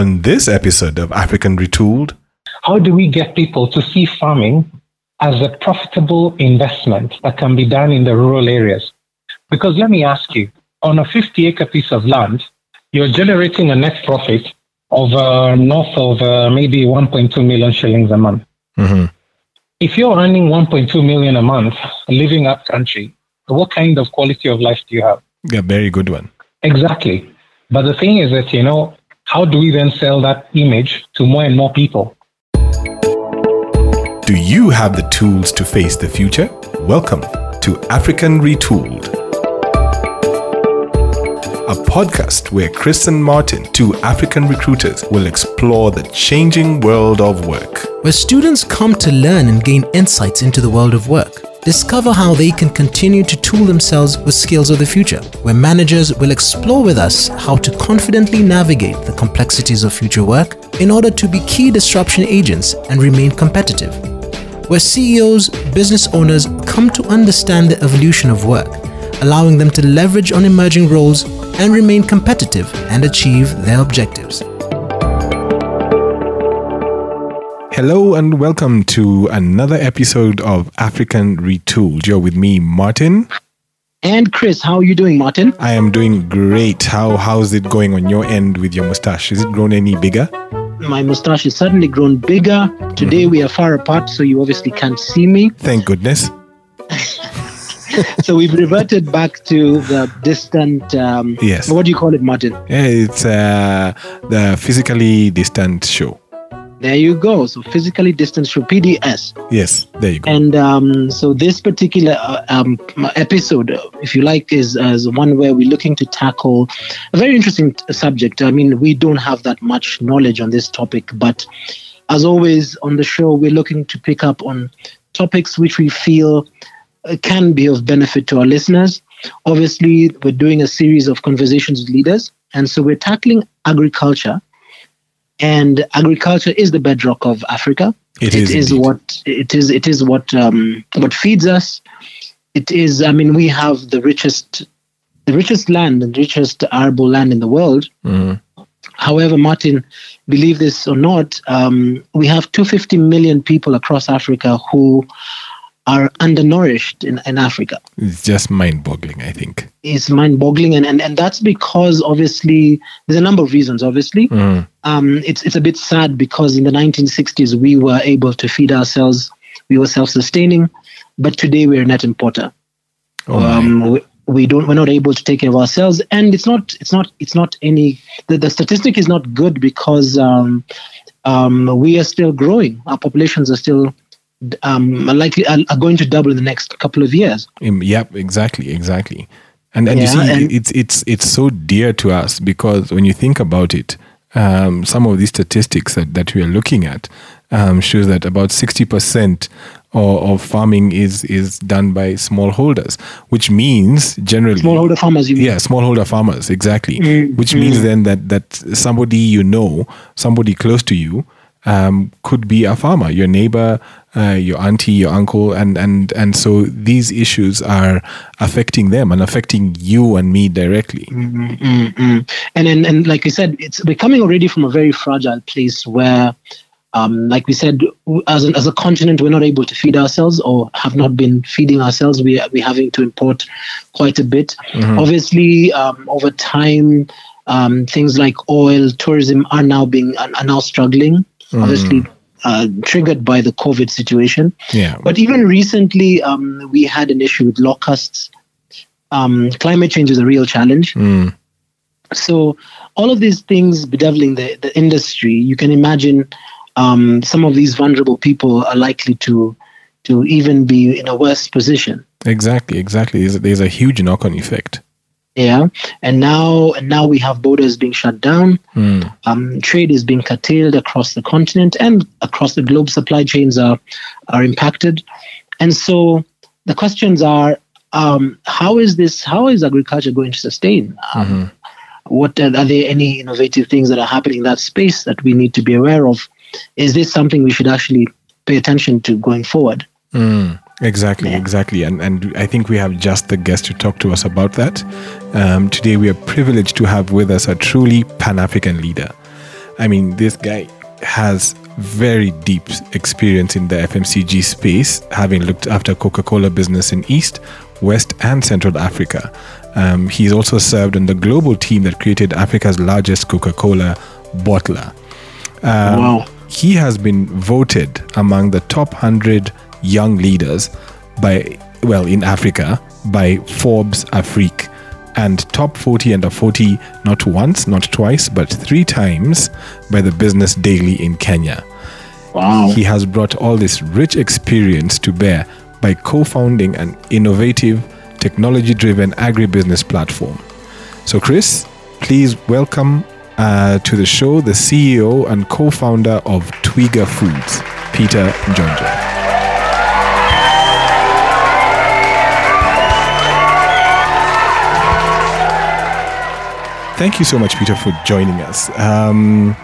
On this episode of African Retooled, how do we get people to see farming as a profitable investment that can be done in the rural areas? Because let me ask you, on a 50 acre piece of land, you're generating a net profit of uh, north of uh, maybe 1.2 million shillings a month. Mm-hmm. If you're earning 1.2 million a month living up country, what kind of quality of life do you have? Yeah, very good one. Exactly. But the thing is that, you know, how do we then sell that image to more and more people? Do you have the tools to face the future? Welcome to African Retooled a podcast where Chris and Martin, two African recruiters, will explore the changing world of work. Where students come to learn and gain insights into the world of work. Discover how they can continue to tool themselves with skills of the future, where managers will explore with us how to confidently navigate the complexities of future work in order to be key disruption agents and remain competitive. Where CEOs, business owners come to understand the evolution of work, allowing them to leverage on emerging roles and remain competitive and achieve their objectives. Hello and welcome to another episode of African Retooled. You're with me, Martin. And Chris, how are you doing, Martin? I am doing great. How how's it going on your end with your mustache? Is it grown any bigger? My mustache has suddenly grown bigger. Today mm-hmm. we are far apart, so you obviously can't see me. Thank goodness. so we've reverted back to the distant. Um, yes. What do you call it, Martin? Yeah, it's uh, the physically distant show. There you go. So physically distant show, PDS. Yes, there you go. And um, so this particular uh, um, episode, if you like, is, is one where we're looking to tackle a very interesting subject. I mean, we don't have that much knowledge on this topic, but as always on the show, we're looking to pick up on topics which we feel uh, can be of benefit to our listeners. Obviously, we're doing a series of conversations with leaders, and so we're tackling agriculture. And agriculture is the bedrock of Africa. it, it is, is what it is. It is what um, what feeds us. It is. I mean, we have the richest, the richest land and richest arable land in the world. Mm-hmm. However, Martin, believe this or not, um, we have 250 million people across Africa who are undernourished in, in Africa. It's just mind boggling, I think. It's mind boggling. And, and, and that's because obviously there's a number of reasons, obviously. Mm. Um, it's, it's a bit sad because in the 1960s we were able to feed ourselves, we were self sustaining, but today we're a net importer. Oh um, we, we don't we're not able to take care of ourselves and it's not it's not it's not any the, the statistic is not good because um, um, we are still growing our populations are still um, likely are, are, going to double in the next couple of years. Yep, exactly, exactly. And and yeah, you see, and it's it's it's so dear to us because when you think about it, um, some of these statistics that, that we are looking at um, shows that about sixty percent of, of, farming is is done by smallholders, which means generally smallholder farmers. You mean? Yeah, smallholder farmers, exactly. Mm, which mm. means then that that somebody you know, somebody close to you, um, could be a farmer, your neighbor, uh, your auntie, your uncle, and and and so these issues are affecting them and affecting you and me directly. Mm-hmm, mm-hmm. And and and like I said, it's we're coming already from a very fragile place where. Um, like we said, as, an, as a continent, we're not able to feed ourselves or have not been feeding ourselves. We, we're having to import quite a bit. Mm-hmm. Obviously, um, over time, um, things like oil, tourism are now being are now struggling. Mm. Obviously, uh, triggered by the COVID situation. Yeah. But even recently, um, we had an issue with locusts. Um, climate change is a real challenge. Mm. So all of these things bedeviling the, the industry, you can imagine um, some of these vulnerable people are likely to to even be in a worse position. Exactly, exactly. There's, there's a huge knock-on effect. Yeah, and now and now we have borders being shut down. Mm. Um, trade is being curtailed across the continent and across the globe. Supply chains are are impacted, and so the questions are: um, How is this? How is agriculture going to sustain? Um, mm-hmm. What are, are there any innovative things that are happening in that space that we need to be aware of? Is this something we should actually pay attention to going forward? Mm. Exactly, exactly. And, and I think we have just the guest to talk to us about that. Um, today, we are privileged to have with us a truly Pan African leader. I mean, this guy has very deep experience in the FMCG space, having looked after Coca Cola business in East, West, and Central Africa. Um, he's also served on the global team that created Africa's largest Coca Cola bottler. Um, wow. He has been voted among the top 100 young leaders by, well, in Africa by Forbes Afrique and top 40 under 40 not once, not twice, but three times by the Business Daily in Kenya. Wow. He has brought all this rich experience to bear by co founding an innovative, technology driven agribusiness platform. So, Chris, please welcome uh, to the show the CEO and co founder of Twiga Foods, Peter Njonjo. Thank you so much, Peter, for joining us. Um,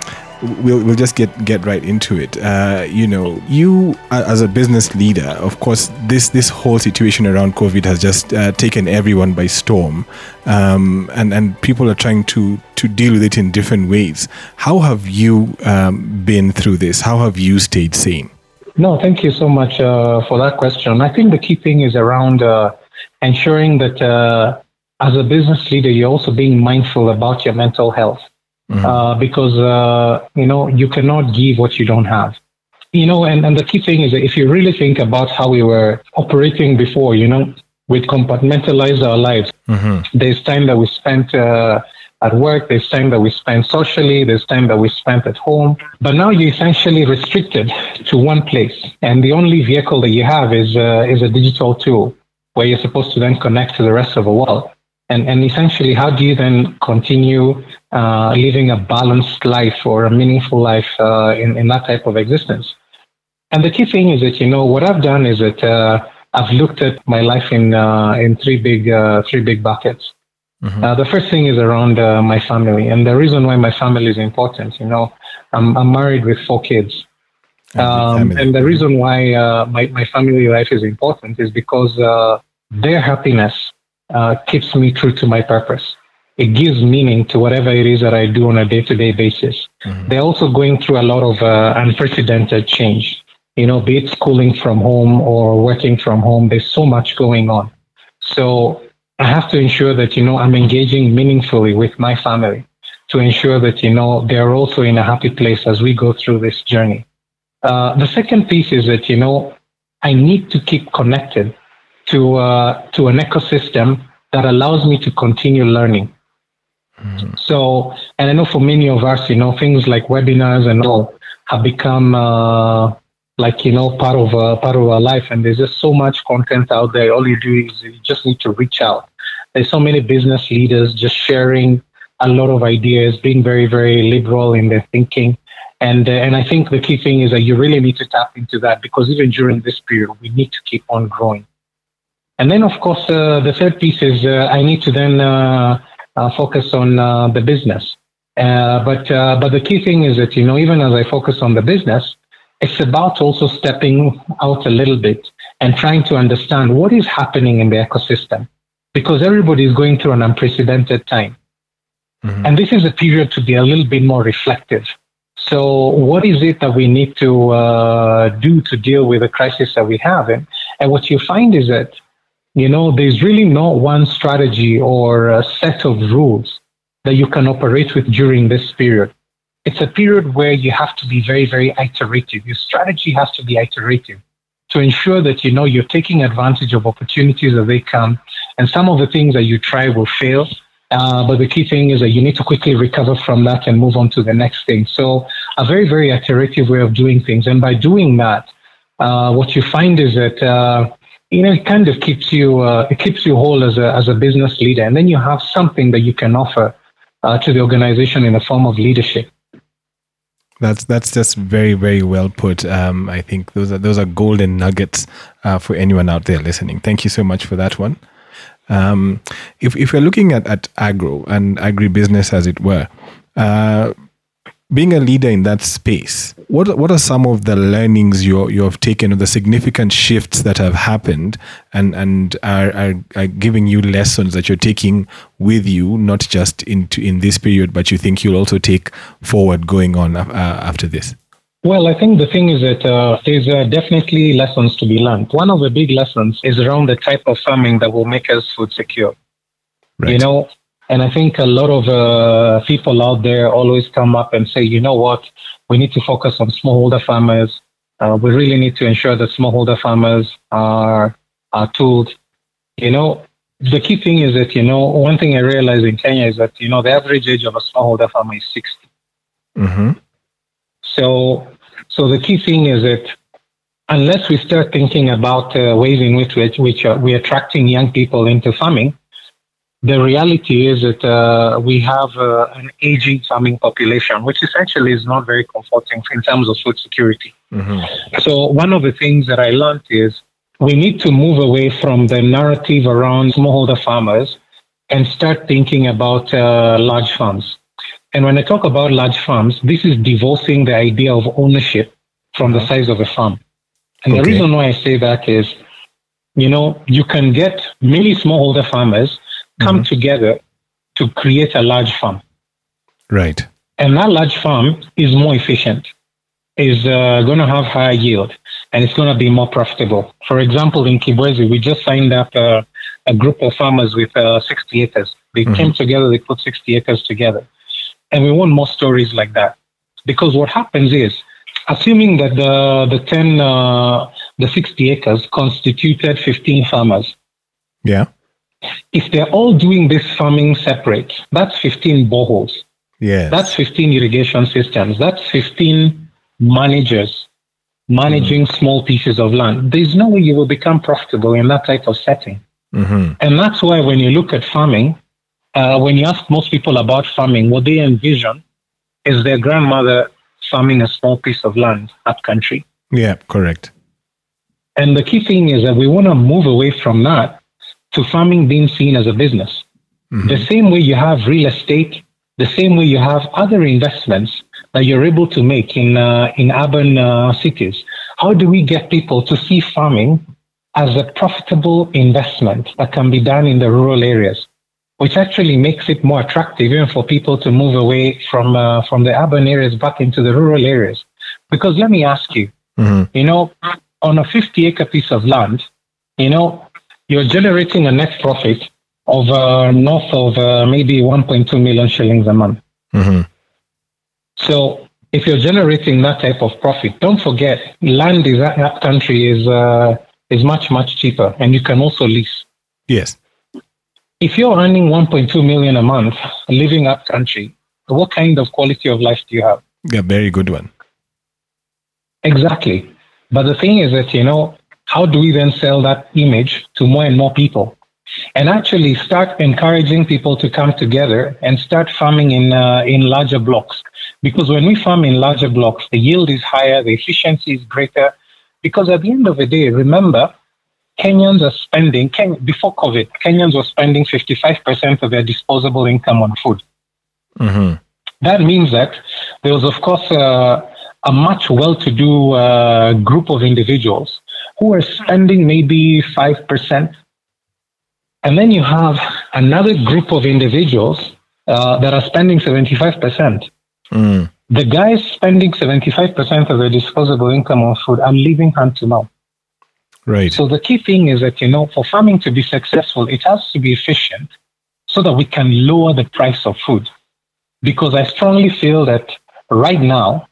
we'll we'll just get get right into it. Uh, you know, you as a business leader, of course, this this whole situation around COVID has just uh, taken everyone by storm, um, and and people are trying to to deal with it in different ways. How have you um, been through this? How have you stayed sane? No, thank you so much uh, for that question. I think the key thing is around uh, ensuring that uh, as a business leader, you're also being mindful about your mental health mm-hmm. uh, because, uh, you know, you cannot give what you don't have. You know, and, and the key thing is that if you really think about how we were operating before, you know, we compartmentalize our lives. Mm-hmm. There's time that we spent uh, at work, there's time that we spend socially, there's time that we spent at home. But now you're essentially restricted to one place. And the only vehicle that you have is, uh, is a digital tool where you're supposed to then connect to the rest of the world. And, and essentially, how do you then continue uh, living a balanced life or a meaningful life uh, in, in that type of existence? And the key thing is that, you know, what I've done is that uh, I've looked at my life in, uh, in three, big, uh, three big buckets. Mm-hmm. Uh, the first thing is around my family. And the reason why my family is important, you know, I'm, I'm married with four kids. Um, and the reason why my, my family life is important is because their happiness uh, keeps me true to my purpose. It gives meaning to whatever it is that I do on a day to day basis. Mm-hmm. They're also going through a lot of uh, unprecedented change. You know, be it schooling from home or working from home, there's so much going on. So I have to ensure that, you know, I'm engaging meaningfully with my family to ensure that, you know, they're also in a happy place as we go through this journey. Uh, the second piece is that, you know, I need to keep connected to uh, to an ecosystem that allows me to continue learning. Mm-hmm. So, and I know for many of us, you know, things like webinars and all have become uh, like you know part of uh, part of our life, and there's just so much content out there. All you do is you just need to reach out. There's so many business leaders just sharing a lot of ideas, being very very liberal in their thinking. And, uh, and I think the key thing is that you really need to tap into that because even during this period, we need to keep on growing. And then, of course, uh, the third piece is uh, I need to then uh, uh focus on uh, the business. Uh, but but the key thing is that you know even as I focus on the business, it's about also stepping out a little bit and trying to understand what is happening in the ecosystem, because everybody is going through an unprecedented time, mm-hmm. and this is a period to be a little bit more reflective. So, what is it that we need to do to deal with the crisis that we have? And, and what you find is that you know, there's really no one strategy or a set of rules that you can operate with during this period. It's a period where you have to be very, very iterative. Your strategy has to be iterative to ensure that you know you're taking advantage of opportunities as they come. And some of the things that you try will fail. Uh, but the key thing is that you need to quickly recover from that and move on to the next thing. So, a very, very iterative way of doing things. And by doing that, uh, what you find is that uh, you know, it kind of keeps you uh, it keeps you whole as a as a business leader, and then you have something that you can offer uh, to the organization in the form of leadership. That's that's just very very well put. Um, I think those are those are golden nuggets uh, for anyone out there listening. Thank you so much for that one. Um, if if we're looking at at agro and agribusiness as it were, uh, being a leader in that space, what what are some of the learnings you you have taken, or the significant shifts that have happened, and and are, are, are giving you lessons that you're taking with you, not just into in this period, but you think you'll also take forward going on uh, after this. Well, I think the thing is that uh, there's uh, definitely lessons to be learned. One of the big lessons is around the type of farming that will make us food secure. Right. You know, and I think a lot of uh, people out there always come up and say, you know what, we need to focus on smallholder farmers. Uh, we really need to ensure that smallholder farmers are are tooled. You know, the key thing is that you know one thing I realized in Kenya is that you know the average age of a smallholder farmer is 60. Mm-hmm. So, so the key thing is that unless we start thinking about uh, ways in which, we, which we're attracting young people into farming, the reality is that uh, we have uh, an aging farming population, which essentially is not very comforting in terms of food security. Mm-hmm. So, one of the things that I learned is we need to move away from the narrative around smallholder farmers and start thinking about uh, large farms. And when I talk about large farms, this is divorcing the idea of ownership from the size of a farm. And okay. the reason why I say that is, you know, you can get many smallholder farmers come mm-hmm. together to create a large farm. Right. And that large farm is more efficient, is uh, going to have higher yield, and it's going to be more profitable. For example, in Kibwezi, we just signed up uh, a group of farmers with uh, 60 acres. They mm-hmm. came together, they put 60 acres together. And we want more stories like that. Because what happens is, assuming that the, the 10, uh, the 60 acres constituted 15 farmers. Yeah if they're all doing this farming separate, that's 15 boreholes. Yeah. That's 15 irrigation systems. That's 15 managers managing mm-hmm. small pieces of land. There's no way you will become profitable in that type of setting. Mm-hmm. And that's why when you look at farming, uh, when you ask most people about farming, what they envision is their grandmother farming a small piece of land up country. Yeah, correct. And the key thing is that we want to move away from that to farming being seen as a business. Mm-hmm. The same way you have real estate, the same way you have other investments that you're able to make in uh, in urban uh, cities. How do we get people to see farming as a profitable investment that can be done in the rural areas, which actually makes it more attractive even for people to move away from uh, from the urban areas back into the rural areas? Because let me ask you, mm-hmm. you know, on a 50 acre piece of land, you know, you're generating a net profit of uh, north of uh, maybe 1.2 million shillings a month. Mm-hmm. So if you're generating that type of profit, don't forget land in that country is uh, is much much cheaper, and you can also lease. Yes. If you're earning 1.2 million a month living up country, what kind of quality of life do you have? A very good one. Exactly. But the thing is that you know how do we then sell that image to more and more people? And actually start encouraging people to come together and start farming in, uh, in larger blocks. Because when we farm in larger blocks, the yield is higher, the efficiency is greater. Because at the end of the day, remember, Kenyans are spending, Ken, before COVID, Kenyans were spending 55% of their disposable income on food. Mm-hmm. That means that there was, of course, uh, a much well to do uh, group of individuals who are spending maybe 5%. And then you have another group of individuals uh, that are spending 75%. Mm. The guys spending 75% of their disposable income on food are living hand to mouth. Right. So the key thing is that, you know, for farming to be successful, it has to be efficient so that we can lower the price of food. Because I strongly feel that right now,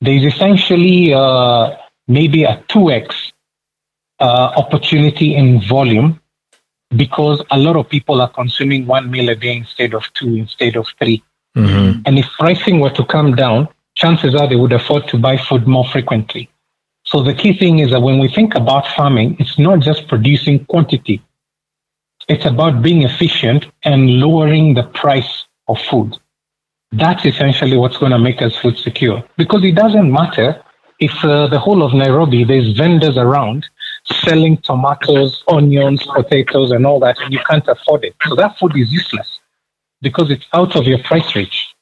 there is essentially uh, maybe a 2x uh, opportunity in volume because a lot of people are consuming one meal a day instead of two, instead of 3 mm-hmm. And if pricing were to come down, chances are they would afford to buy food more frequently. So the key thing is that when we think about farming, it's not just producing quantity. It's about being efficient and lowering the price of food. That's essentially what's going to make us food secure. Because it doesn't matter if uh, the whole of Nairobi, there's vendors around selling tomatoes, onions, potatoes, and all that, and you can't afford it. So that food is useless because it's out of your price range.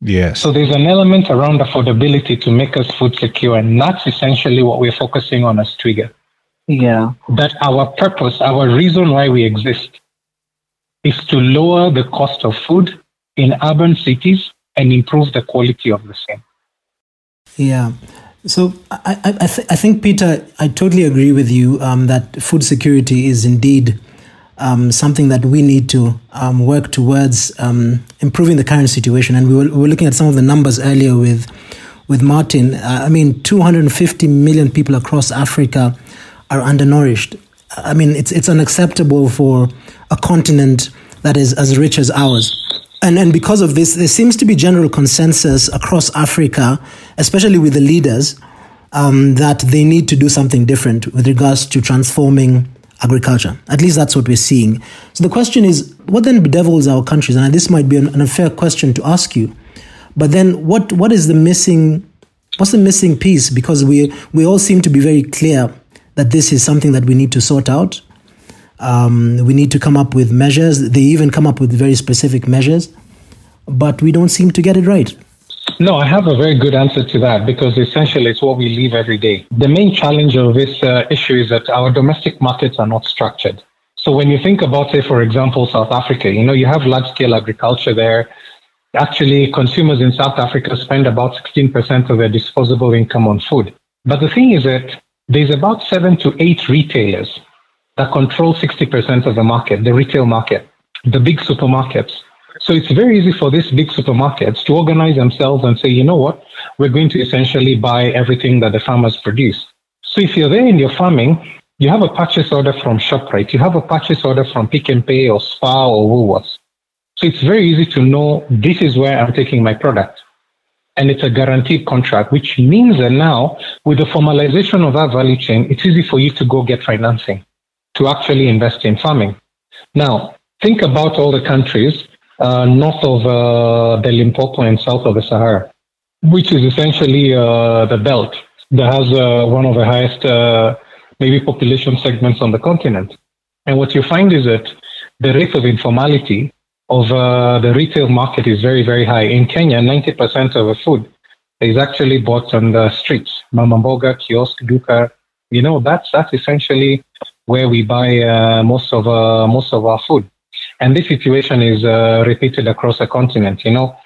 Yes. So there's an element around affordability to make us food secure, and that's essentially what we're focusing on as Twiga. Yeah. That our purpose, our reason why we exist, is to lower the cost of food in urban cities and improve the quality of the same. Yeah. So I, I, th- I think, Peter, I totally agree with you um, that food security is indeed um, something that we need to um, work towards um, improving the current situation. And we were, we were, looking at some of the numbers earlier with with Martin. Uh, I mean, 250 million people across Africa are undernourished. I mean, it's it's unacceptable for a continent that is as rich as ours. And, and because of this, there seems to be general consensus across Africa, especially with the leaders, um, that they need to do something different with regards to transforming agriculture. At least that's what we're seeing. So the question is, what then bedevils our countries? And this might be an, an unfair question to ask you, but then what what is the missing? What's the missing piece? Because we we all seem to be very clear that this is something that we need to sort out. Um, we need to come up with measures. They even come up with very specific measures, but we don't seem to get it right. No, I have a very good answer to that because essentially it's what we live every day. The main challenge of this uh, issue is that our domestic markets are not structured. So when you think about, say, for example, South Africa, you know, you have large scale agriculture there. Actually, consumers in South Africa spend about 16% of their disposable income on food. But the thing is that there's about seven to eight retailers that control 60% of the market, the retail market, the big supermarkets. So it's very easy for these big supermarkets to organize themselves and say, you know what, we're going to essentially buy everything that the farmers produce. So if you're there in your farming, you have a purchase order from ShopRite, you have a purchase order from Pick n Pay or Spar or Woolworths. So it's very easy to know this is where I'm taking my product. And it's a guaranteed contract, which means that now, with the formalization of that value chain, it's easy for you to go get financing to actually invest in farming. Now, think about all the countries uh, north of uh, the Limpopo and south of the Sahara, which is essentially uh, the belt that has uh, one of the highest, uh, maybe, population segments on the continent. And what you find is that the rate of informality of uh, the retail market is very, very high. In Kenya, 90% of the food is actually bought on the streets, mama mboga, kiosk, duka. You know, that's that's essentially where we buy most of most of our food. And this situation is uh, repeated across the continent. You know,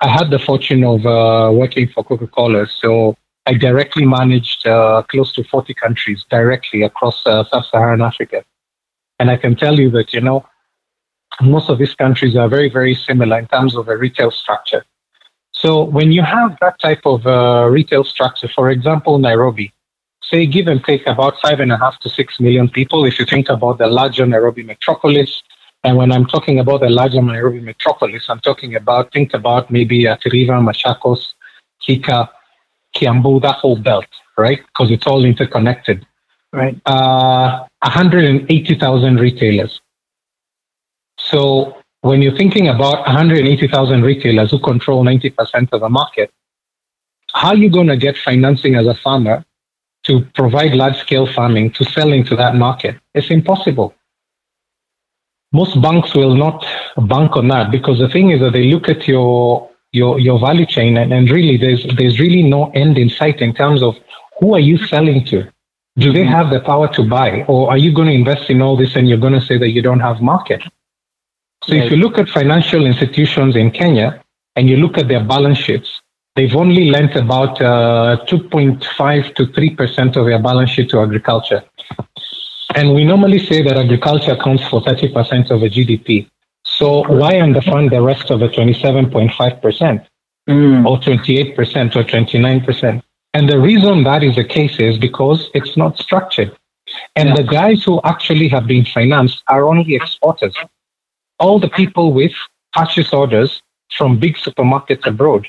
I had the fortune of uh, working for Coca Cola. So I directly managed uh, close to 40 countries directly across uh, sub Saharan Africa. And I can tell you that, you know, most of these countries are very, very similar in terms of a retail structure. So when you have that type of uh, retail structure, for example, Nairobi, say give and take about five and a half to six million people. If you think about the larger Nairobi metropolis, and when I'm talking about the larger Nairobi metropolis, I'm talking about, think about maybe Athi River, Machakos, Thika, Kiambu, that whole belt, right? Because it's all interconnected. Right. Uh, 180,000 retailers. So when you're thinking about 180,000 retailers who control 90% of the market, how are you going to get financing as a farmer to provide large scale farming to sell into that market? It's impossible. Most banks will not bank on that because the thing is that they look at your your your value chain and, and really there's there's really no end in sight in terms of who are you selling to? Do they have the power to buy or are you going to invest in all this and you're going to say that you don't have market? So if you look at financial institutions in kenya and you look at their balance sheets they've only lent about uh, 2.5 to 3% of their balance sheet to agriculture and we normally say that agriculture accounts for 30% of the GDP. So why underfund the rest of the 27.5% mm. or 28% or 29%? And the reason that is the case is because it's not structured. And yeah. the guys who actually have been financed are only exporters. All the people with purchase orders from big supermarkets abroad.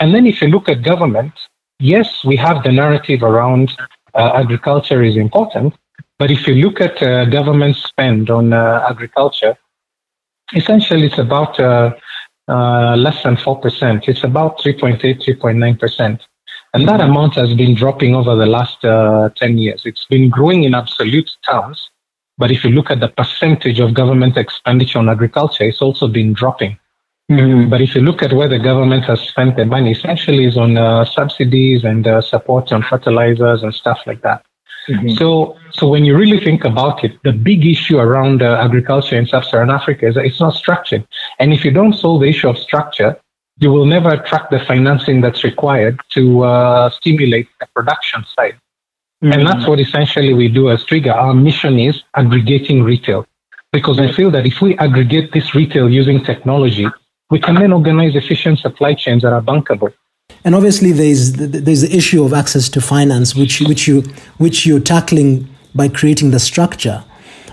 And then if you look at government, yes, we have the narrative around uh, agriculture is important, but if you look at uh, government spend on uh, agriculture, essentially it's about uh, uh less than 4%. It's about 3.8, 3.9%. And that amount has been dropping over the last uh, 10 years. It's been growing in absolute terms. But if you look at the percentage of government expenditure on agriculture, it's also been dropping. Mm-hmm. But if you look at where the government has spent the money, essentially is on uh, subsidies and uh, support on fertilizers and stuff like that. Mm-hmm. So, so when you really think about it, the big issue around uh, agriculture in sub-Saharan Africa is that it's not structured. And if you don't solve the issue of structure, you will never attract the financing that's required to uh, stimulate the production side. Mm-hmm. And that's what essentially we do as Twiga. Our mission is aggregating retail because we feel that if we aggregate this retail using technology, we can then organize efficient supply chains that are bankable. And obviously, there's there's the issue of access to finance, which which you which you're tackling by creating the structure.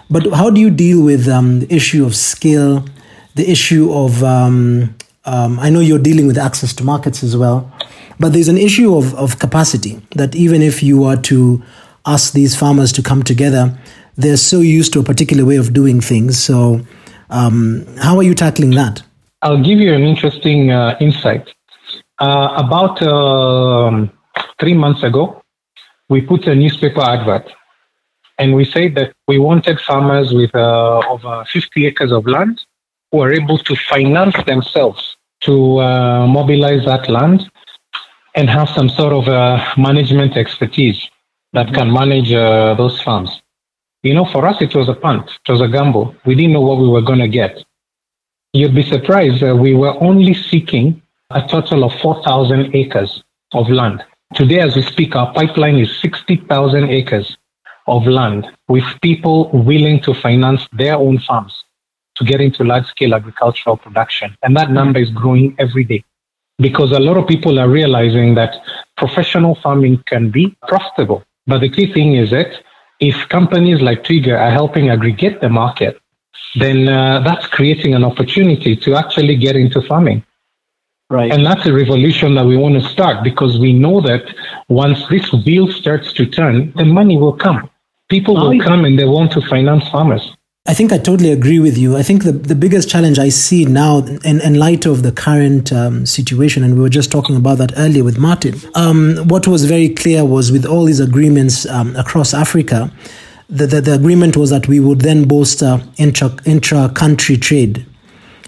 But how do you deal with um, the issue of skill, the issue of um, um, I know you're dealing with access to markets as well, but there's an issue of, of capacity that even if you are to ask these farmers to come together, they're so used to a particular way of doing things. So, um, how are you tackling that? I'll give you an interesting uh, insight. Uh, about uh, three months ago, we put a newspaper advert and we said that we wanted farmers with uh, over 50 acres of land who are able to finance themselves to uh, mobilize that land and have some sort of uh, management expertise that can manage uh, those farms. You know, for us, it was a punt, it was a gamble. We didn't know what we were going to get. You'd be surprised that we were only seeking a total of 4,000 acres of land. Today, as we speak, our pipeline is 60,000 acres of land with people willing to finance their own farms to get into large scale agricultural production. And that number is growing every day because a lot of people are realizing that professional farming can be profitable. But the key thing is that if companies like Twiga are helping aggregate the market, then uh, that's creating an opportunity to actually get into farming. Right. And that's a revolution that we want to start because we know that once this wheel starts to turn, the money will come. People will come and they want to finance farmers. I think I totally agree with you. I think the, the biggest challenge I see now, in, in light of the current um, situation, and we were just talking about that earlier with Martin, um, what was very clear was with all these agreements um, across Africa, the, the, the, agreement was that we would then bolster intra, intra-country trade.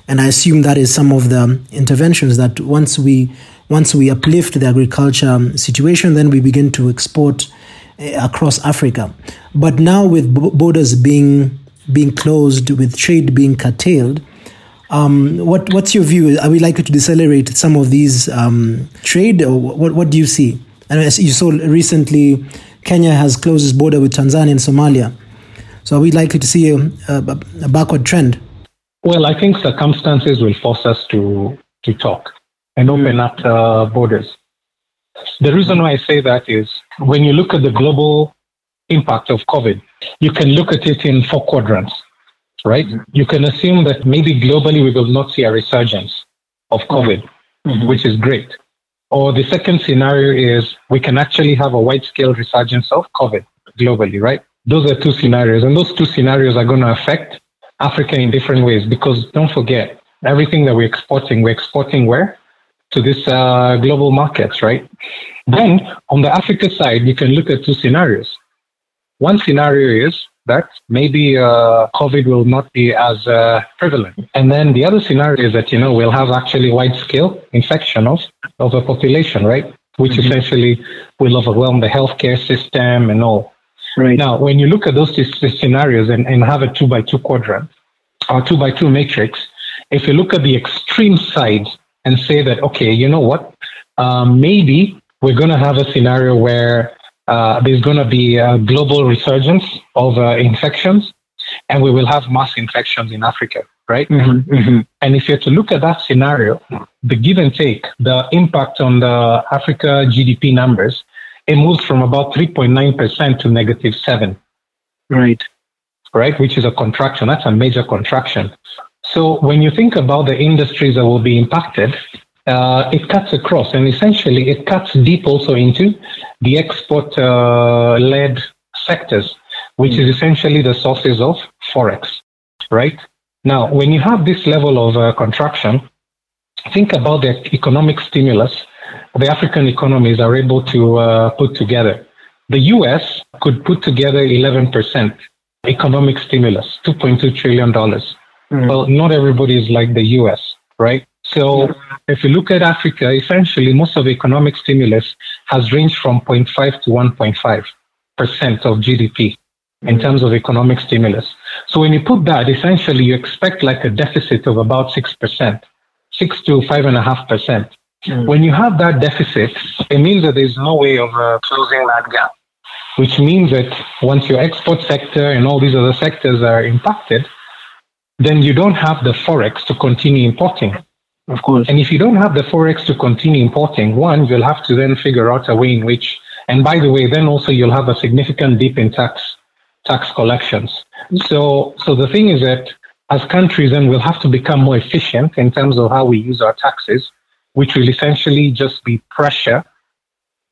And I assume that is some of the interventions that once we once we uplift the agriculture situation, then we begin to export uh, across Africa. But now with borders being being closed, with trade being curtailed, um, what what's your view? Are we likely to decelerate some of these um, trade, or what what do you see? And as you saw recently, Kenya has closed its border with Tanzania and Somalia. So are we likely to see a, a, a backward trend? Well, I think circumstances will force us to to talk and open up uh, borders. The reason why I say that is when you look at the global impact of COVID, you can look at it in four quadrants, right? Mm-hmm. You can assume that maybe globally we will not see a resurgence of COVID, mm-hmm. which is great. Or the second scenario is we can actually have a wide scale resurgence of COVID globally, right? Those are two scenarios. And those two scenarios are going to affect Africa in different ways because don't forget, everything that we're exporting, we're exporting where? To this uh, global markets, right? Then on the Africa side, you can look at two scenarios. One scenario is that maybe uh, COVID will not be as uh, prevalent. And then the other scenario is that, you know, we'll have actually wide scale infection of, of a population, right? Which mm-hmm. essentially will overwhelm the healthcare system and all. Right. Now, when you look at those scenarios and, and have a two by two quadrant or two by two matrix, if you look at the extreme side and say that, okay, you know what, um, maybe we're going to have a scenario where uh, there's going to be a global resurgence of uh, infections, and we will have mass infections in Africa, right? Mm-hmm, mm-hmm. And if you're to look at that scenario, the give and take, the impact on the Africa GDP numbers, it moves from about 3.9% to negative 7. Right. Right, which is a contraction. That's a major contraction. So when you think about the industries that will be impacted, uh, it cuts across and essentially it cuts deep also into the export uh, led sectors, which mm. is essentially the sources of forex, right? Now, when you have this level of uh, contraction, think about the economic stimulus the African economies are able to uh, put together. The US could put together 11% economic stimulus, $2.2 trillion. Mm. Well, not everybody is like the US, right? So if you look at Africa, essentially most of the economic stimulus has ranged from 0.5 to 1.5 percent of GDP in terms of economic stimulus. So when you put that, essentially you expect like a deficit of about six percent, six to five and a half percent. Mm. When you have that deficit, it means that there's no way of uh, closing that gap, which means that once your export sector and all these other sectors are impacted, then you don't have the forex to continue importing. Of course. And if you don't have the forex to continue importing, one, you'll have to then figure out a way in which, and by the way, then also you'll have a significant dip in tax tax collections. So, so the thing is that as countries, then we'll have to become more efficient in terms of how we use our taxes, which will essentially just be pressure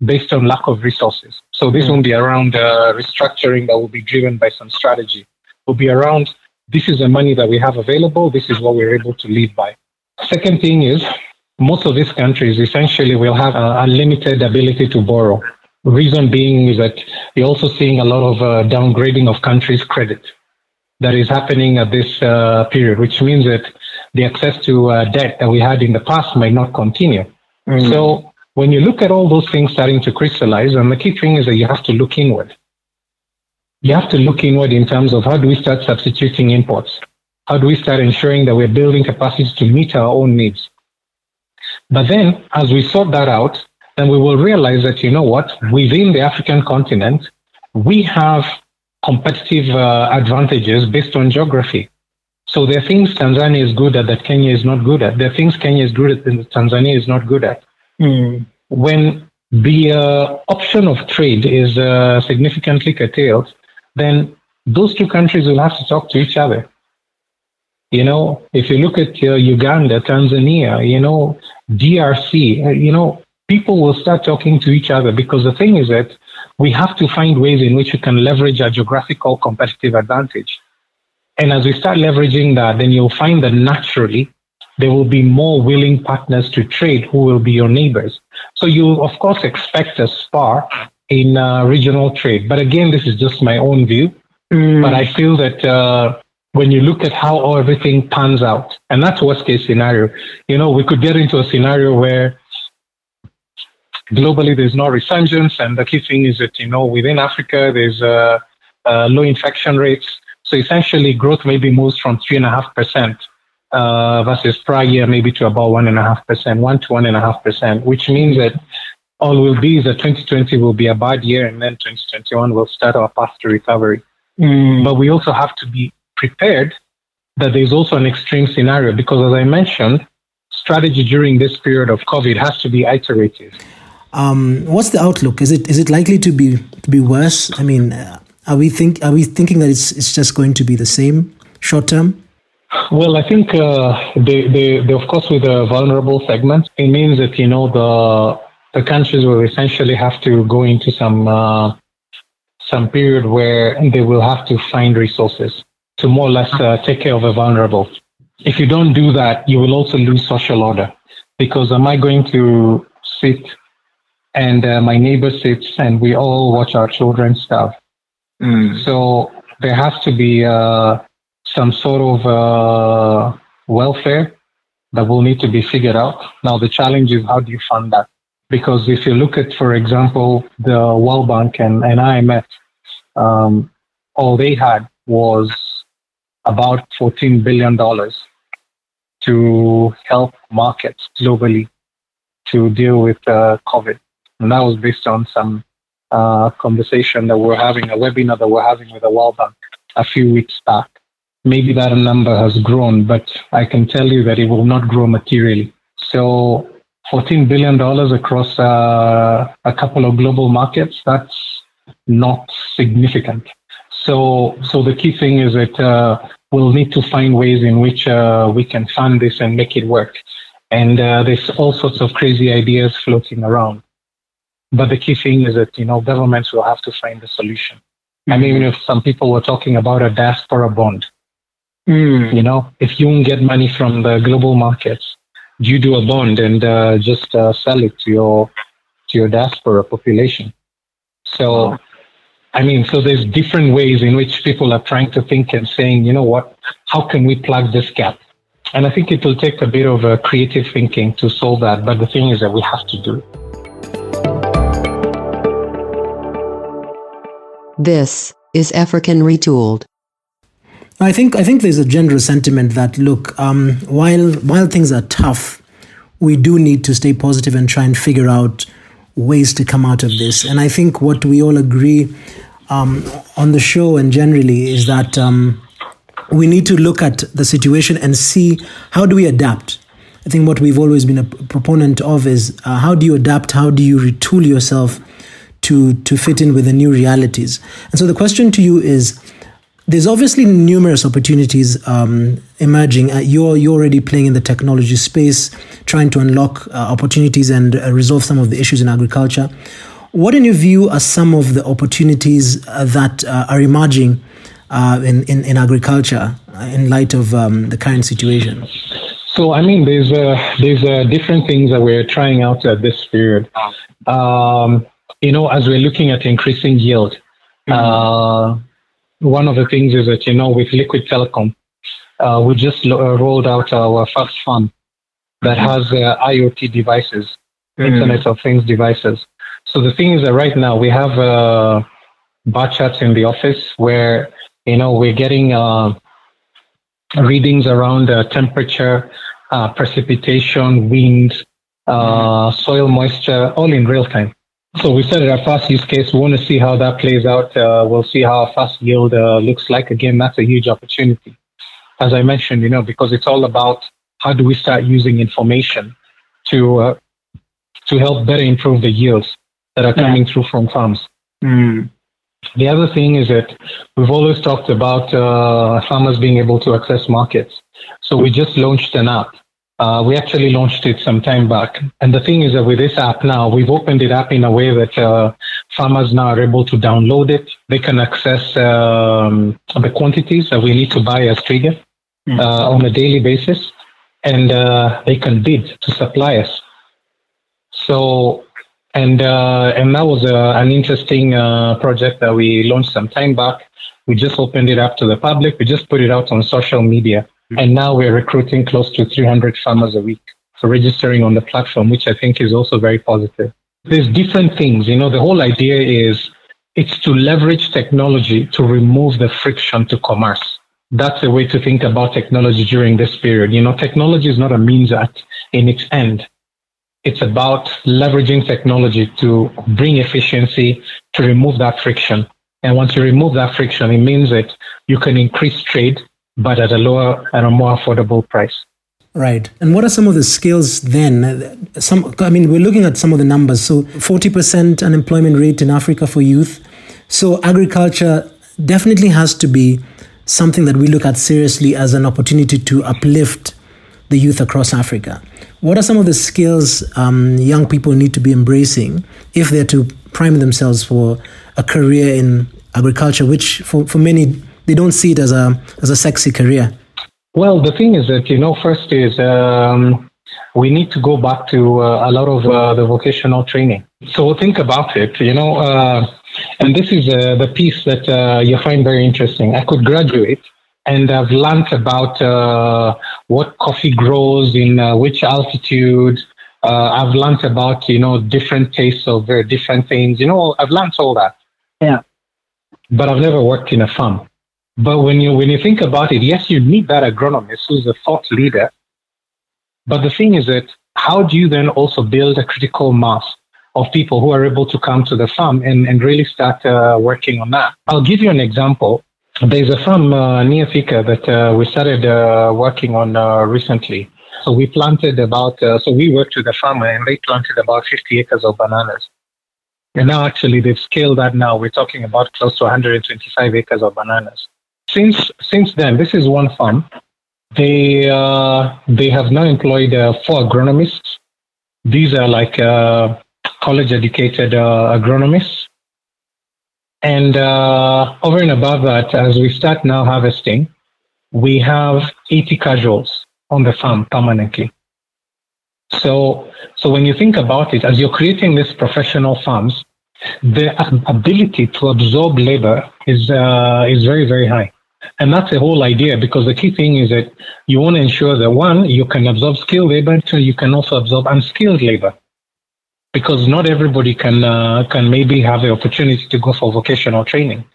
based on lack of resources. So this mm. won't be around uh, restructuring that will be driven by some strategy. It will be around this is the money that we have available. This is what we're able to live by. Second thing is most of these countries essentially will have a, a limited ability to borrow. Reason being is that you're also seeing a lot of uh, downgrading of countries' credit that is happening at this uh, period, which means that the access to uh, debt that we had in the past might not continue. Mm. So when you look at all those things starting to crystallize, and the key thing is that you have to look inward. You have to look inward in terms of how do we start substituting imports? How do we start ensuring that we're building capacity to meet our own needs? But then, as we sort that out, then we will realize that, you know what, within the African continent, we have competitive uh, advantages based on geography. So there are things Tanzania is good at that Kenya is not good at. There are things Kenya is good at that Tanzania is not good at. Mm. When the uh, option of trade is uh, significantly curtailed, then those two countries will have to talk to each other. You know, if you look at uh, Uganda, Tanzania, you know, DRC, uh, you know, people will start talking to each other because the thing is that we have to find ways in which we can leverage our geographical competitive advantage. And as we start leveraging that, then you'll find that naturally there will be more willing partners to trade who will be your neighbors. So you, of course, expect a spar in uh, regional trade. But again, this is just my own view. Mm. But I feel that uh, when you look at how everything pans out, and that's worst case scenario. You know, we could get into a scenario where globally there's no resurgence, and the key thing is that you know within Africa there's uh, uh, low infection rates. So essentially, growth maybe moves from three and a half percent uh, versus prior year maybe to about one and a half percent, one to one and a half percent, which means that all will be is that 2020 will be a bad year, and then 2021 will start our path to recovery. Mm. But we also have to be prepared that there's also an extreme scenario because, as I mentioned, strategy during this period of COVID has to be iterative. Um, what's the outlook? Is it is it likely to be to be worse? I mean, uh, are we think are we thinking that it's it's just going to be the same short term? Well, I think uh, they, they, they, of course, with the vulnerable segments, it means that you know the the countries will essentially have to go into some uh, some period where they will have to find resources to more or less uh, take care of the vulnerable. If you don't do that, you will also lose social order. Because am I going to sit and uh, my neighbor sits and we all watch our children starve? Mm. So there has to be uh, some sort of uh, welfare that will need to be figured out. Now, the challenge is how do you fund that? Because if you look at, for example, the World Bank and, and IMF, um, all they had was about $14 billion to help markets globally to deal with uh, COVID. And that was based on some uh, conversation that we're having, a webinar that we're having with the World Bank a few weeks back. Maybe that number has grown, but I can tell you that it will not grow materially. So $14 billion across uh, a couple of global markets, that's not significant. So, so the key thing is that uh, we'll need to find ways in which uh, we can fund this and make it work. And uh, there's all sorts of crazy ideas floating around. But the key thing is that you know governments will have to find a solution. Mm-hmm. I mean, even if some people were talking about a diaspora bond, mm. you know, if you won't get money from the global markets, you do a bond and uh, just uh, sell it to your to your diaspora population. So. I mean, so there's different ways in which people are trying to think and saying, you know what, how can we plug this gap? And I think it will take a bit of uh, creative thinking to solve that. But the thing is that we have to do it. This is African Retooled. I think I think there's a general sentiment that look, um, while while things are tough, we do need to stay positive and try and figure out ways to come out of this. And I think what we all agree um, on the show and generally is that um, we need to look at the situation and see how do we adapt. I think what we've always been a proponent of is uh, how do you adapt? How do you retool yourself to to fit in with the new realities? And so the question to you is there's obviously numerous opportunities um, emerging. Uh, you're you're already playing in the technology space, trying to unlock uh, opportunities and uh, resolve some of the issues in agriculture. What, in your view, are some of the opportunities uh, that uh, are emerging uh, in, in, in agriculture in light of um, the current situation? So, I mean, there's there's different things that we're trying out at this period. Um, you know, as we're looking at increasing yield. Mm-hmm one of the things is that, you know, with Liquid Telecom, uh, we just lo- uh, rolled out our first fund that mm-hmm. has uh, IoT devices, mm. Internet of Things devices. So the thing is that right now we have uh, bar charts in the office where, you know, we're getting uh, readings around uh, temperature, precipitation, wind, uh, soil moisture, all in real time. So we started our fast use case. We want to see how that plays out. Uh, we'll see how fast yield uh, looks like. Again, that's a huge opportunity. As I mentioned, you know, because it's all about how do we start using information to to help better improve the yields that are coming through from farms. Mm. The other thing is that we've always talked about uh, farmers being able to access markets. So we just launched an app uh, we actually launched it some time back. And the thing is that with this app now, we've opened it up in a way that uh, farmers now are able to download it. They can access um, the quantities that we need to buy as Twiga mm. uh, on a daily basis, and uh, they can bid to suppliers. So, and uh, and that was uh, an interesting project that we launched some time back. We just opened it up to the public. We just put it out on social media. And now we're recruiting close to 300 farmers a week for registering on the platform, which I think is also very positive. There's different things. You know, the whole idea is it's to leverage technology to remove the friction to commerce. That's a way to think about technology during this period. You know, technology is not a means at in its end. It's about leveraging technology to bring efficiency, to remove that friction. And once you remove that friction, it means that you can increase trade, but at a lower and a more affordable price. Right. And what are some of the skills then? Some, I mean, we're looking at some of the numbers. So, 40% unemployment rate in Africa for youth. So, agriculture definitely has to be something that we look at seriously as an opportunity to uplift the youth across Africa. What are some of the skills um, young people need to be embracing if they're to prime themselves for a career in agriculture, which for, for many they don't see it as a as a sexy career? Well, the thing is that you know, first is um, we need to go back to uh, a lot of uh, the vocational training. So think about it, you know, uh, and this is uh, the piece that uh, you find very interesting. I could graduate and I've learned about uh, what coffee grows in uh, which altitude. Uh, I've learned about you know different tastes of very different things. You know, I've learned all that. Yeah. But I've never worked in a farm. But when you when you think about it, yes, you need that agronomist who's a thought leader. But the thing is that how do you then also build a critical mass of people who are able to come to the farm and, and really start uh, working on that? I'll give you an example. There's a farm uh, near Thika that uh, we started uh, working on uh, recently. So we planted about, uh, so we worked with the farmer and they planted about 50 acres of bananas. And now actually they've scaled that now. We're talking about close to 125 acres of bananas since since then, this is one farm. They uh, they have now employed four agronomists. These are like college educated agronomists. And uh, over and above that, as we start now harvesting, we have 80 casuals on the farm permanently. So, so when you think about it, as you're creating these professional farms, the ability to absorb labor is uh, is very very high. And that's the whole idea because the key thing is that you want to ensure that one, you can absorb skilled labor, two, you can also absorb unskilled labor. Because not everybody can uh, can maybe have the opportunity to go for vocational training.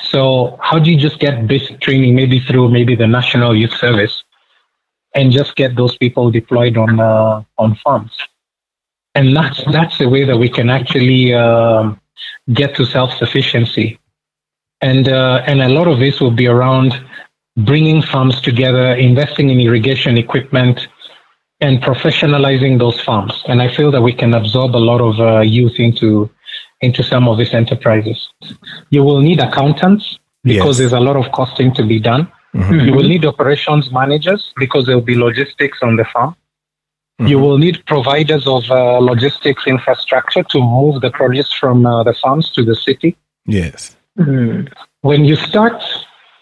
So how do you just get basic training maybe through maybe the National Youth Service and just get those people deployed on uh, on farms? And that's that's the way that we can actually um, get to self sufficiency and uh, and a lot of this will be around bringing farms together, investing in irrigation equipment, and professionalizing those farms. And I feel that we can absorb a lot of uh, youth into into some of these enterprises. You will need accountants because yes. there's a lot of costing to be done. Mm-hmm. You will need operations managers because there will be logistics on the farm. Mm-hmm. You will need providers of uh, logistics infrastructure to move the produce from uh, the farms to the city. Yes. Mm. When you start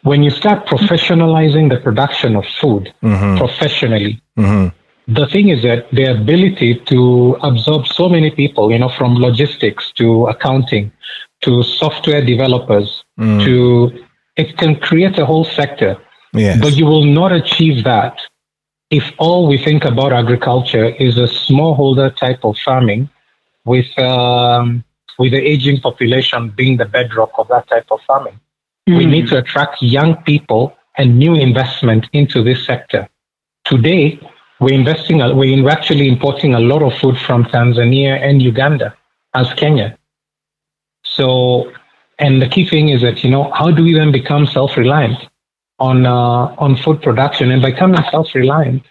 when you start professionalizing the production of food mm-hmm. professionally, mm-hmm. The thing is that the ability to absorb so many people, you know, from logistics to accounting to software developers mm. to it can create a whole sector. Yes. But you will not achieve that if all we think about agriculture is a smallholder type of farming with um, with the aging population being the bedrock of that type of farming. Mm. We need to attract young people and new investment into this sector. Today, we're investing, we're actually importing a lot of food from Tanzania and Uganda as Kenya. So, and the key thing is that, you know, how do we then become self-reliant on, uh, on food production? And becoming self-reliant,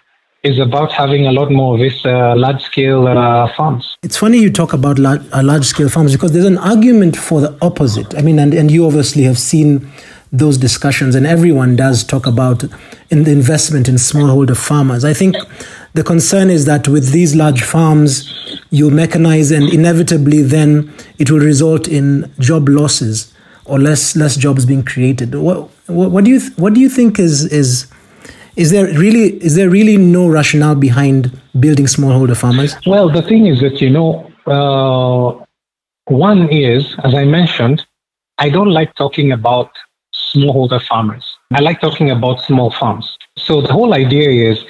is about having a lot more of these uh, large scale uh, farms. It's funny you talk about large, uh, large scale farms because there's an argument for the opposite. I mean, and, and you obviously have seen those discussions, and everyone does talk about in the investment in smallholder farmers. I think the concern is that with these large farms, you mechanize, and inevitably, then it will result in job losses or less less jobs being created. What, what, what do you what do you think is is is there really is there really no rationale behind building smallholder farmers? Well, the thing is that you know, uh, one is as I mentioned, I don't like talking about smallholder farmers. I like talking about small farms. So the whole idea is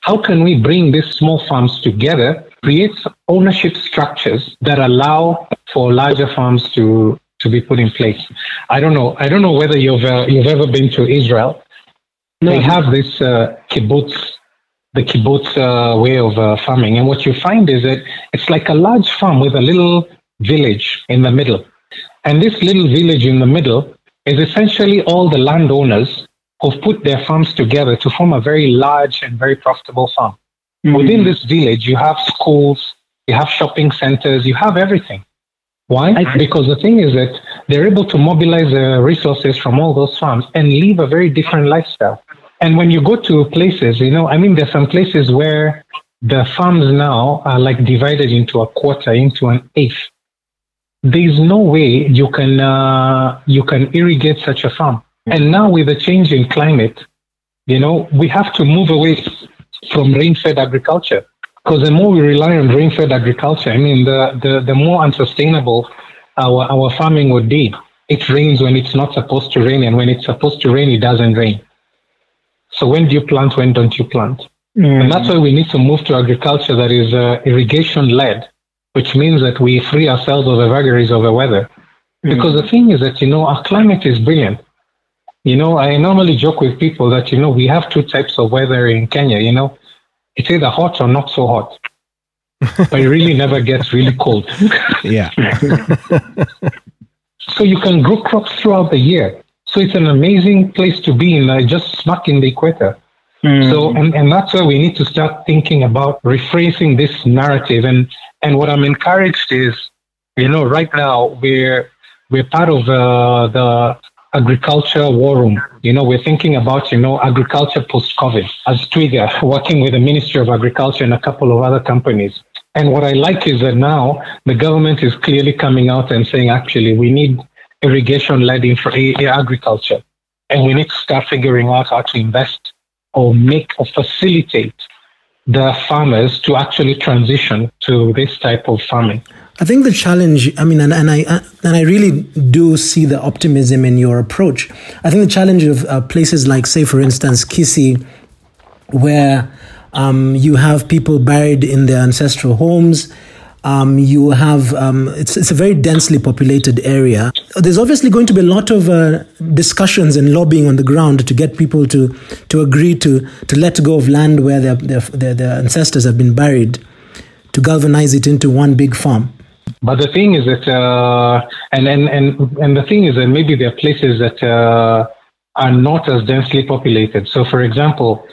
how can we bring these small farms together, create ownership structures that allow for larger farms to to be put in place. I don't know. I don't know whether you've uh, you've ever been to Israel, they have this uh, kibbutz, the kibbutz uh, way of uh, farming. And what you find is that it's like a large farm with a little village in the middle. And this little village in the middle is essentially all the landowners who've put their farms together to form a very large and very profitable farm. Mm-hmm. Within this village, you have schools, you have shopping centers, you have everything. Why? Because the thing is that they're able to mobilize the resources from all those farms and live a very different lifestyle. And when you go to places, you know, I mean, there's some places where the farms now are like divided into a quarter, into an eighth. There's no way you can uh, you can irrigate such a farm. And now with the change in climate, you know, we have to move away from rain-fed agriculture because the more we rely on rain-fed agriculture, I mean, the, the, the more unsustainable our, our farming would be. It rains when it's not supposed to rain, and when it's supposed to rain, it doesn't rain. So when do you plant? When don't you plant? Mm. And that's why we need to move to agriculture that is uh, irrigation led, which means that we free ourselves of the vagaries of the weather. Mm. Because the thing is that, you know, our climate is brilliant. You know, I normally joke with people that, you know, we have two types of weather in Kenya, you know, it's either hot or not so hot. but it really never gets really cold. yeah. so you can grow crops throughout the year. So it's an amazing place to be in, uh, just smack in the equator. Mm. So, and, and that's where we need to start thinking about rephrasing this narrative. And, and what I'm encouraged is, you know, right now we're, we're part of uh, the agriculture war room. You know, we're thinking about, you know, agriculture post-COVID as Twiga, working with the Ministry of Agriculture and a couple of other companies. And what I like is that now the government is clearly coming out and saying, actually, we need irrigation led infra- agriculture. And we need to start figuring out how to invest or make or facilitate the farmers to actually transition to this type of farming. I think the challenge, I mean, and, and I and I really do see the optimism in your approach. I think the challenge of uh, places like, say, for instance, Kisii, where um, you have people buried in their ancestral homes. Um, you have um, it's it's a very densely populated area. There's obviously going to be a lot of uh, discussions and lobbying on the ground to get people to to agree to to let go of land where their their, their, their ancestors have been buried, to galvanize it into one big farm. But the thing is that, uh, and, and, and, and the thing is that maybe there are places that uh, are not as densely populated. So, for example,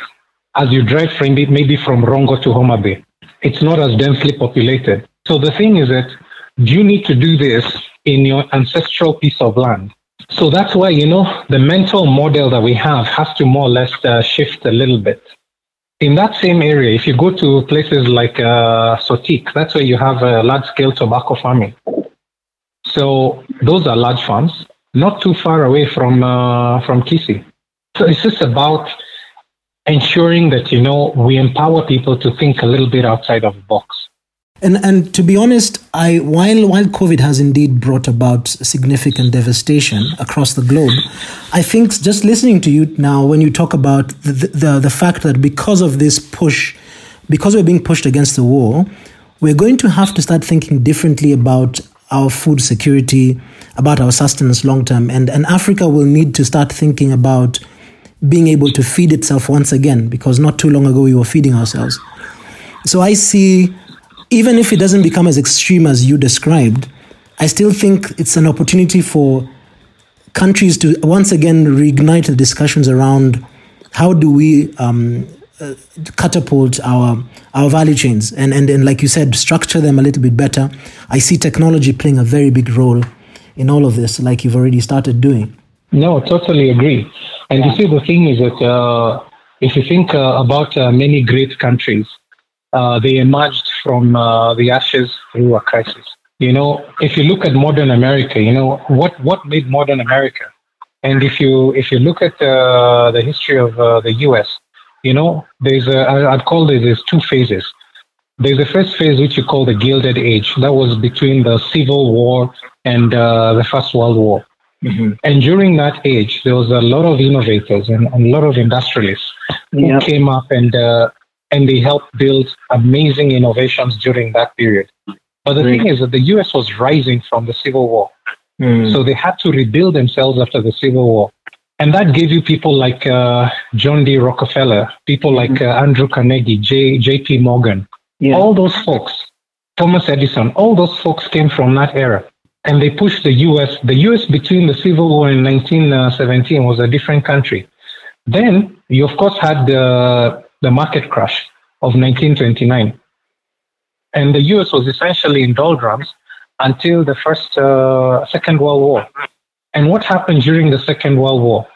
as you drive from maybe from Rongo to Homa Bay, it's not as densely populated. So the thing is that you need to do this in your ancestral piece of land. So that's why, you know, the mental model that we have has to more or less uh, shift a little bit in that same area, if you go to places like uh, Sotik, that's where you have uh, large scale tobacco farming. So those are large farms, not too far away from uh, from Kisii. So it's just about ensuring that you know we empower people to think a little bit outside of the box. And and to be honest, I while while COVID has indeed brought about significant devastation across the globe, I think just listening to you now when you talk about the the, the fact that because of this push, because we're being pushed against the wall, we're going to have to start thinking differently about our food security, about our sustenance long term, and and Africa will need to start thinking about being able to feed itself once again because not too long ago we were feeding ourselves. So I see even if it doesn't become as extreme as you described, I still think it's an opportunity for countries to once again reignite the discussions around how do we um, uh, catapult our our value chains. And, and and like you said structure them a little bit better. I see technology playing a very big role in all of this like you've already started doing. No totally agree. And you see the thing is that uh, if you think uh, about uh, many great countries uh, they emerged from uh, the ashes through a crisis. You know, if you look at modern America, you know what what made modern America, and if you if you look at uh, the history of uh, the U.S., you know, there's a I'd call it there's two phases. There's the first phase which you call the Gilded Age. That was between the Civil War and uh, the First World War. Mm-hmm. And during that age, there was a lot of innovators and, and a lot of industrialists who yep. came up and uh, and they helped build amazing innovations during that period. But the thing is that the US was rising from the Civil War. Mm. So they had to rebuild themselves after the Civil War. And that gave you people like uh, John D. Rockefeller, people like mm-hmm. uh, Andrew Carnegie, J. J.P. Morgan. Yeah. All those folks, Thomas Edison, all those folks came from that era. And they pushed the US. The US between the Civil War and 1917 was a different country. Then you, of course, had the the market crash of 1929. And the US was essentially in doldrums until the first, uh, Second World War. And what happened during the Second World War?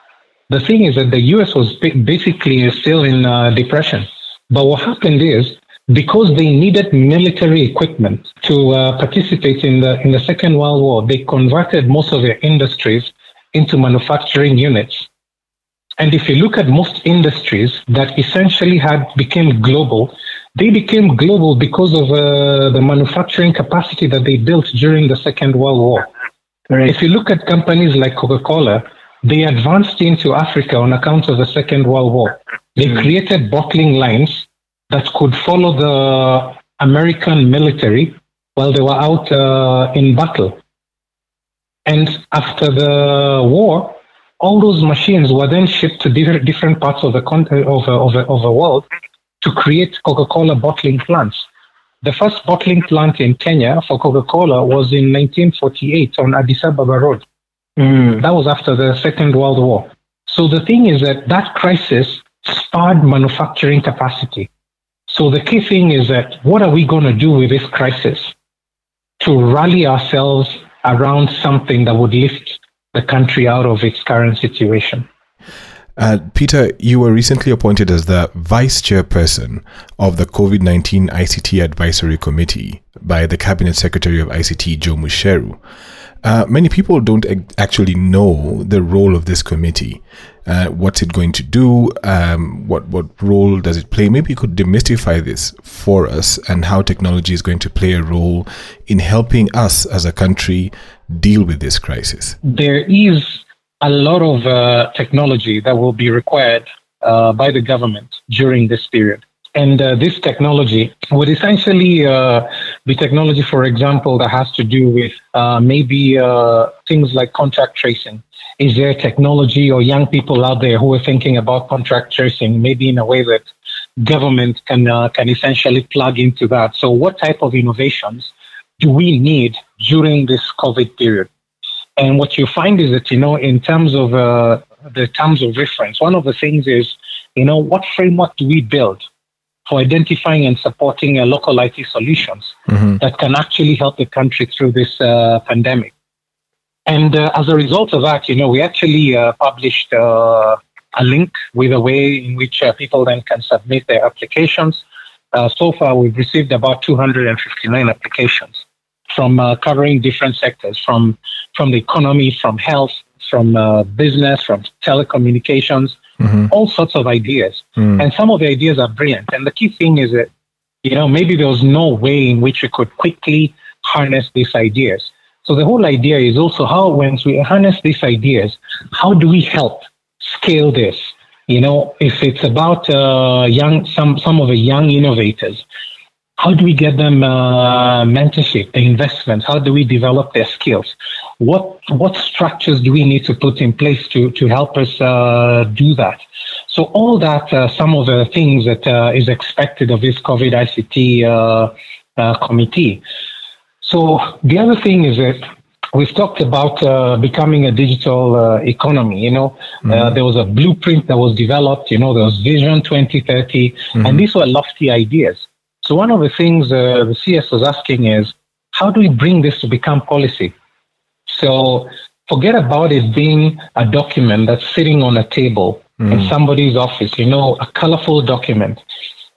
The thing is that the US was basically still in uh, depression. But what happened is, because they needed military equipment to uh, participate in the in the Second World War, they converted most of their industries into manufacturing units. And if you look at most industries that essentially had became global, they became global because of uh, the manufacturing capacity that they built during the Second World War. Right. If you look at companies like Coca-Cola, they advanced into Africa on account of the Second World War. They mm. created bottling lines that could follow the American military while they were out uh, in battle. And after the war, all those machines were then shipped to different, different parts of the, country, uh, of, uh, of, uh, of the world to create Coca-Cola bottling plants. The first bottling plant in Kenya for Coca-Cola was in 1948 on Addis Ababa Road. Mm. That was after the Second World War. So the thing is that that crisis spurred manufacturing capacity. So the key thing is that what are we going to do with this crisis to rally ourselves around something that would lift the country out of its current situation. Uh, Peter, you were recently appointed as the vice chairperson of the COVID 19 ICT Advisory Committee by the Cabinet Secretary of ICT, Joe Mucheru. uh, many people don't actually know the role of this committee. Uh, what's it going to do? Um, what what role does it play? Maybe you could demystify this for us and how technology is going to play a role in helping us as a country deal with this crisis. There is a lot of uh, technology that will be required uh, by the government during this period. And uh, this technology would essentially uh, be technology, for example, that has to do with uh, maybe uh, things like contact tracing. Is there technology or young people out there who are thinking about contract tracing, maybe in a way that government can can essentially plug into that? So, what type of innovations do we need during this COVID period? And what you find is that you know, in terms of uh, the terms of reference, one of the things is, you know, what framework do we build for identifying and supporting uh, local IT solutions mm-hmm. that can actually help the country through this uh, pandemic. And uh, as a result of that, you know, we actually uh, published uh, a link with a way in which people then can submit their applications. so far, we've received about 259 applications from covering different sectors, from from the economy, from health, from business, from telecommunications, mm-hmm. all sorts of ideas. Mm. And some of the ideas are brilliant. And the key thing is that, you know, maybe there was no way in which we could quickly harness these ideas. So the whole idea is also how, once we harness these ideas, how do we help scale this? You know, if it's about uh, young, some some of the young innovators, how do we get them uh, mentorship, the investments? How do we develop their skills? What what structures do we need to put in place to to help us uh, do that? So all that, uh, some of the things that uh, is expected of this COVID ICT uh, uh, committee. So the other thing is that we've talked about becoming a digital economy. You know, mm-hmm. there was a blueprint that was developed. You know, there was Vision 2030, mm-hmm. and these were lofty ideas. So one of the things uh, the CS was asking is, how do we bring this to become policy? So forget about it being a document that's sitting on a table mm. in somebody's office, you know, a colorful document.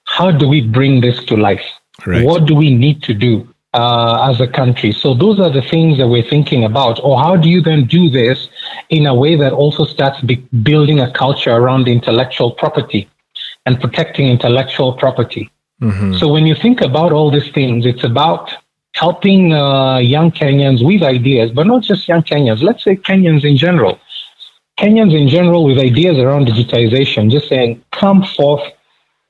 How do we bring this to life? Right. What do we need to do uh, as a country? So those are the things that we're thinking about. Or how do you then do this in a way that also starts building a culture around intellectual property and protecting intellectual property? Mm-hmm. So when you think about all these things, it's about helping uh, young Kenyans with ideas, but not just young Kenyans. Let's say Kenyans in general. Kenyans in general with ideas around digitization, just saying, come forth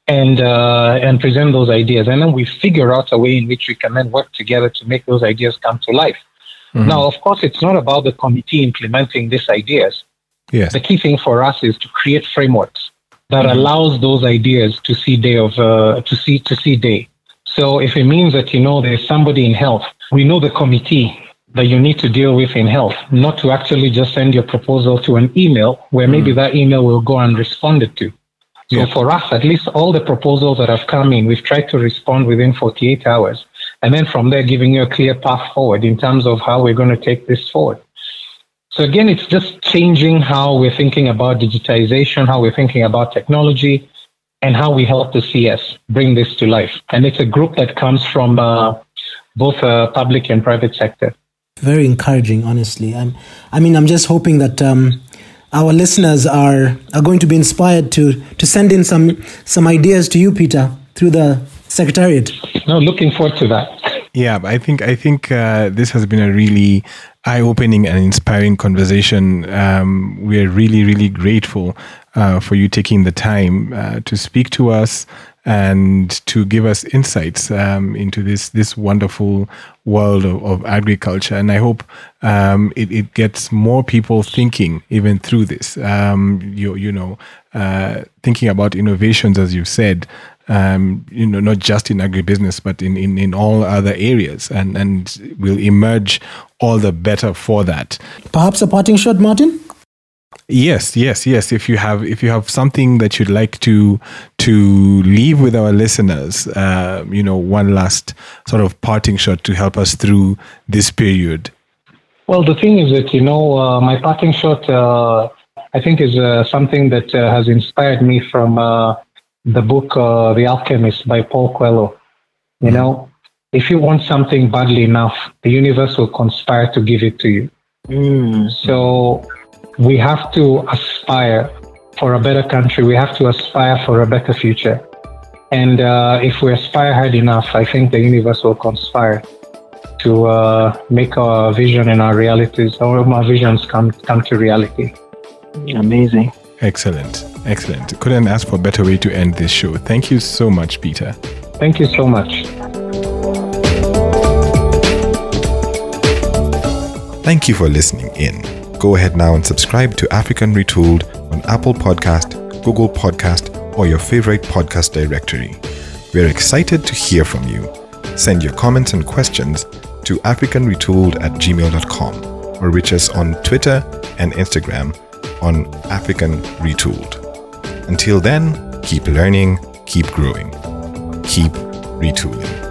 and uh, and present those ideas, and then we figure out a way in which we can then work together to make those ideas come to life. Mm-hmm. Now, of course, it's not about the committee implementing these ideas. Yes. The key thing for us is to create frameworks that mm-hmm. allows those ideas to see day of uh, to see to see day. So if it means that you know there's somebody in health, we know the committee that you need to deal with in health, not to actually just send your proposal to an email where maybe mm. that email will go unresponded to. So yeah. for us, at least all the proposals that have come in, we've tried to respond within 48 hours. And then from there, giving you a clear path forward in terms of how we're going to take this forward. So again, it's just changing how we're thinking about digitization, how we're thinking about technology, and how we help the CS bring this to life. And it's a group that comes from uh, both uh, public and private sector. Very encouraging, honestly. I'm, I mean, I'm just hoping that um, our listeners are are going to be inspired to to send in some some ideas to you, Peter, through the secretariat. No, looking forward to that. Yeah, I think I think uh, this has been a really eye-opening and inspiring conversation. Um, we're really, really grateful uh, for you taking the time uh, to speak to us and to give us insights um, into this this wonderful world of, of agriculture. And I hope um, it, it, gets more people thinking even through this. Um, you you know, uh, thinking about innovations, as you said, um, you know, not just in agribusiness, but in, in, in all other areas, and, and will emerge all the better for that. Perhaps a parting shot, Martin? Yes, yes, yes. If you have if you have something that you'd like to to leave with our listeners, uh, you know, one last sort of parting shot to help us through this period. Well, the thing is that you know, uh, my parting shot, uh, I think, is uh, something that uh, has inspired me from uh, the book uh, The Alchemist by Paul Coelho. You know, if you want something badly enough, the universe will conspire to give it to you. Mm. So we have to aspire for a better country. We have to aspire for a better future. And uh, if we aspire hard enough, I think the universe will conspire to uh, make our vision and our realities, our, our visions come, come to reality. Amazing. Excellent. Excellent. Couldn't ask for a better way to end this show. Thank you so much, Peter. Thank you so much. Thank you for listening in. Go ahead now and subscribe to African Retooled on Apple Podcast, Google Podcast, or your favorite podcast directory. We're excited to hear from you. Send your comments and questions to africanretooled at gmail.com or reach us on Twitter and Instagram on African Retooled. Until then, keep learning, keep growing, keep retooling.